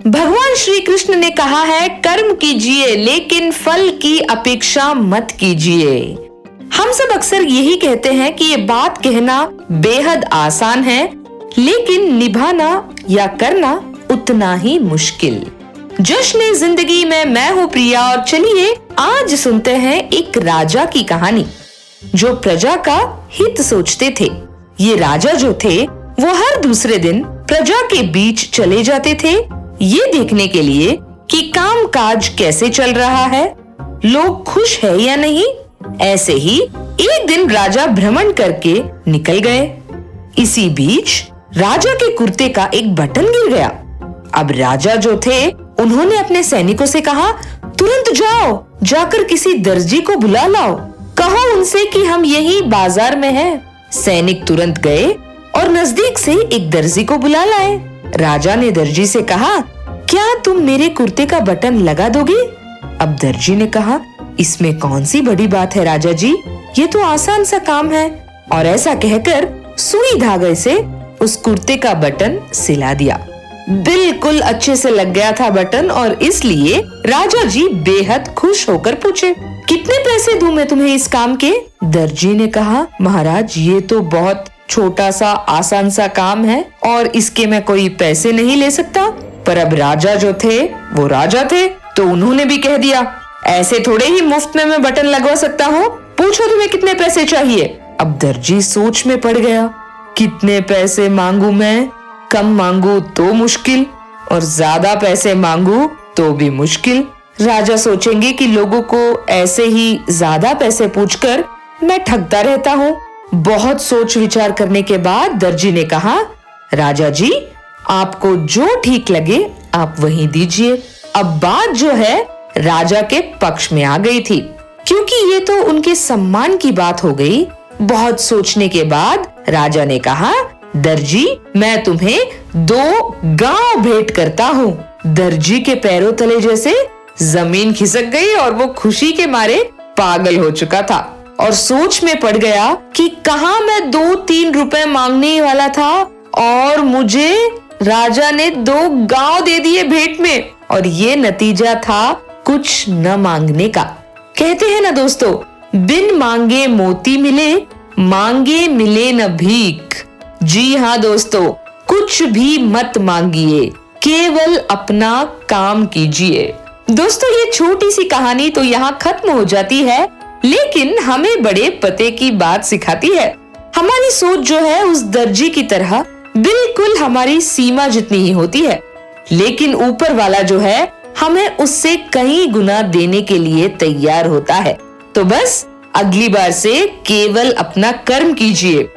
भगवान श्री कृष्ण ने कहा है, कर्म कीजिए, लेकिन फल की अपेक्षा मत कीजिए। हम सब अक्सर यही कहते हैं कि ये बात कहना बेहद आसान है, लेकिन निभाना या करना उतना ही मुश्किल। जश्न ज़िंदगी में मैं हूँ प्रिया और चलिए आज सुनते हैं एक राजा की कहानी, जो प्रजा का हित सोचते थे। ये राजा जो थे, वो हर दूसरे दिन प्रजा के बीच चले जाते थे ये देखने के लिए कि काम काज कैसे चल रहा है। लोग खुश है या नहीं? ऐसे ही एक दिन राजा भ्रमण करके निकल गए। इसी बीच राजा के कुर्ते का एक बटन गिर गया। अब राजा जो थे, उन्होंने अपने सैनिकों से कहा, तुरंत जाओ, जाकर किसी दर्जी को बुला लाओ। कहो उनसे कि हम यही बाज़ार में हैं। सैनिक तुरंत गए और नज़दीक से एक दर्जी को बुला लाए। राजा ने दर्जी से कहा, क्या तुम मेरे कुर्ते का बटन लगा दोगे? अब दर्जी ने कहा, इसमें कौन सी बड़ी बात है राजा जी? ये तो आसान सा काम है। और ऐसा कहकर सुई धागे से उस कुर्ते का बटन सिला दिया। बिल्कुल अच्छे से लग गया था बटन और इसलिए राजा जी बेहद खुश होकर पूछे, कितने पैसे दूँ मैं तुम्हें इस काम के? दर्जी ने कहा, महाराज, ये तो बहुत छोटा सा, आसान सा काम है और इसके मैं कोई पैसे नहीं ले सकता। पर अब राजा जो थे, वो राजा थे तो उन्होंने भी कह दिया, ऐसे थोड़े ही मुफ़्त में मैं बटन लगवा सकता हूँ। पूछो तुम्हें कितने पैसे चाहिए? अब दर्जी सोच में पड़ गया, कितने पैसे मांगू मैं? कम मांगू तो मुश्किल, और ज़्यादा पैसे मांगू तो भी मुश्किल। राजा सोचेंगे कि लोगों को ऐसे ही ज़्यादा पैसे पूछकर मैं ठगता रहता हूँ। बहुत सोच विचार करने के बाद दर्जी ने कहा, राजा जी, आपको जो ठीक लगे, आप वही दीजिए। अब बात जो है, राजा के पक्ष में आ गई थी। क्योंकि ये तो उनके सम्मान की बात हो गई, बहुत सोचने के बाद राजा ने कहा, दर्जी, मैं तुम्हें दो गाँव भेंट करता हूँ। दर्जी के पैरों तले जैसे ज़मीन खिसक गई और वो खुशी के मारे पागल हो चुका था। और सोच में पड़ गया कि कहा मैं दो तीन रुपए मांगने वाला था और मुझे राजा ने दो गाँव दे दिए भेंट में। और ये नतीजा था कुछ न मांगने का। कहते हैं ना दोस्तों, बिन मांगे मोती मिले, मांगे मिले न भीख। जी हाँ दोस्तों, कुछ भी मत मांगिए, केवल अपना काम कीजिए। दोस्तों, ये छोटी सी कहानी तो यहाँ खत्म हो जाती है। लेकिन हमें बड़े पते की बात सिखाती है। हमारी सोच जो है उस दर्जी की तरह बिल्कुल हमारी सीमा जितनी ही होती है। लेकिन ऊपर वाला जो है, हमें उससे कई गुना देने के लिए तैयार होता है। तो बस, अगली बार से केवल अपना कर्म कीजिए।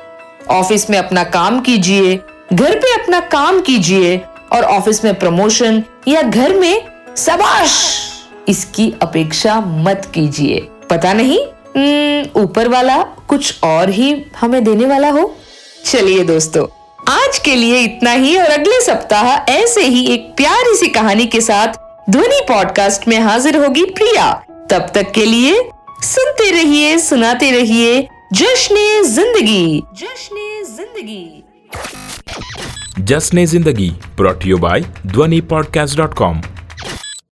ऑफ़िस में अपना काम कीजिए, घर पे अपना काम कीजिए और ऑफ़िस में प्रमोशन या घर में सबाश इसकी अपेक्षा मत कीजिए। पता नहीं? हम्म, ऊपर वाला कुछ और ही हमें देने वाला हो। चलिए दोस्तों आज के लिए इतना ही और अगले सप्ताह ऐसे ही एक प्यारी सी कहानी के साथ ध्वनि पॉडकास्ट में हाजिर होगी प्रिया। तब तक के लिए सुनते रहिए सुनाते रहिए जश्न ज़िंदगी। जश्न ज़िंदगी। जश्न ज़िंदगी brought you by Dhwani podcast dot com.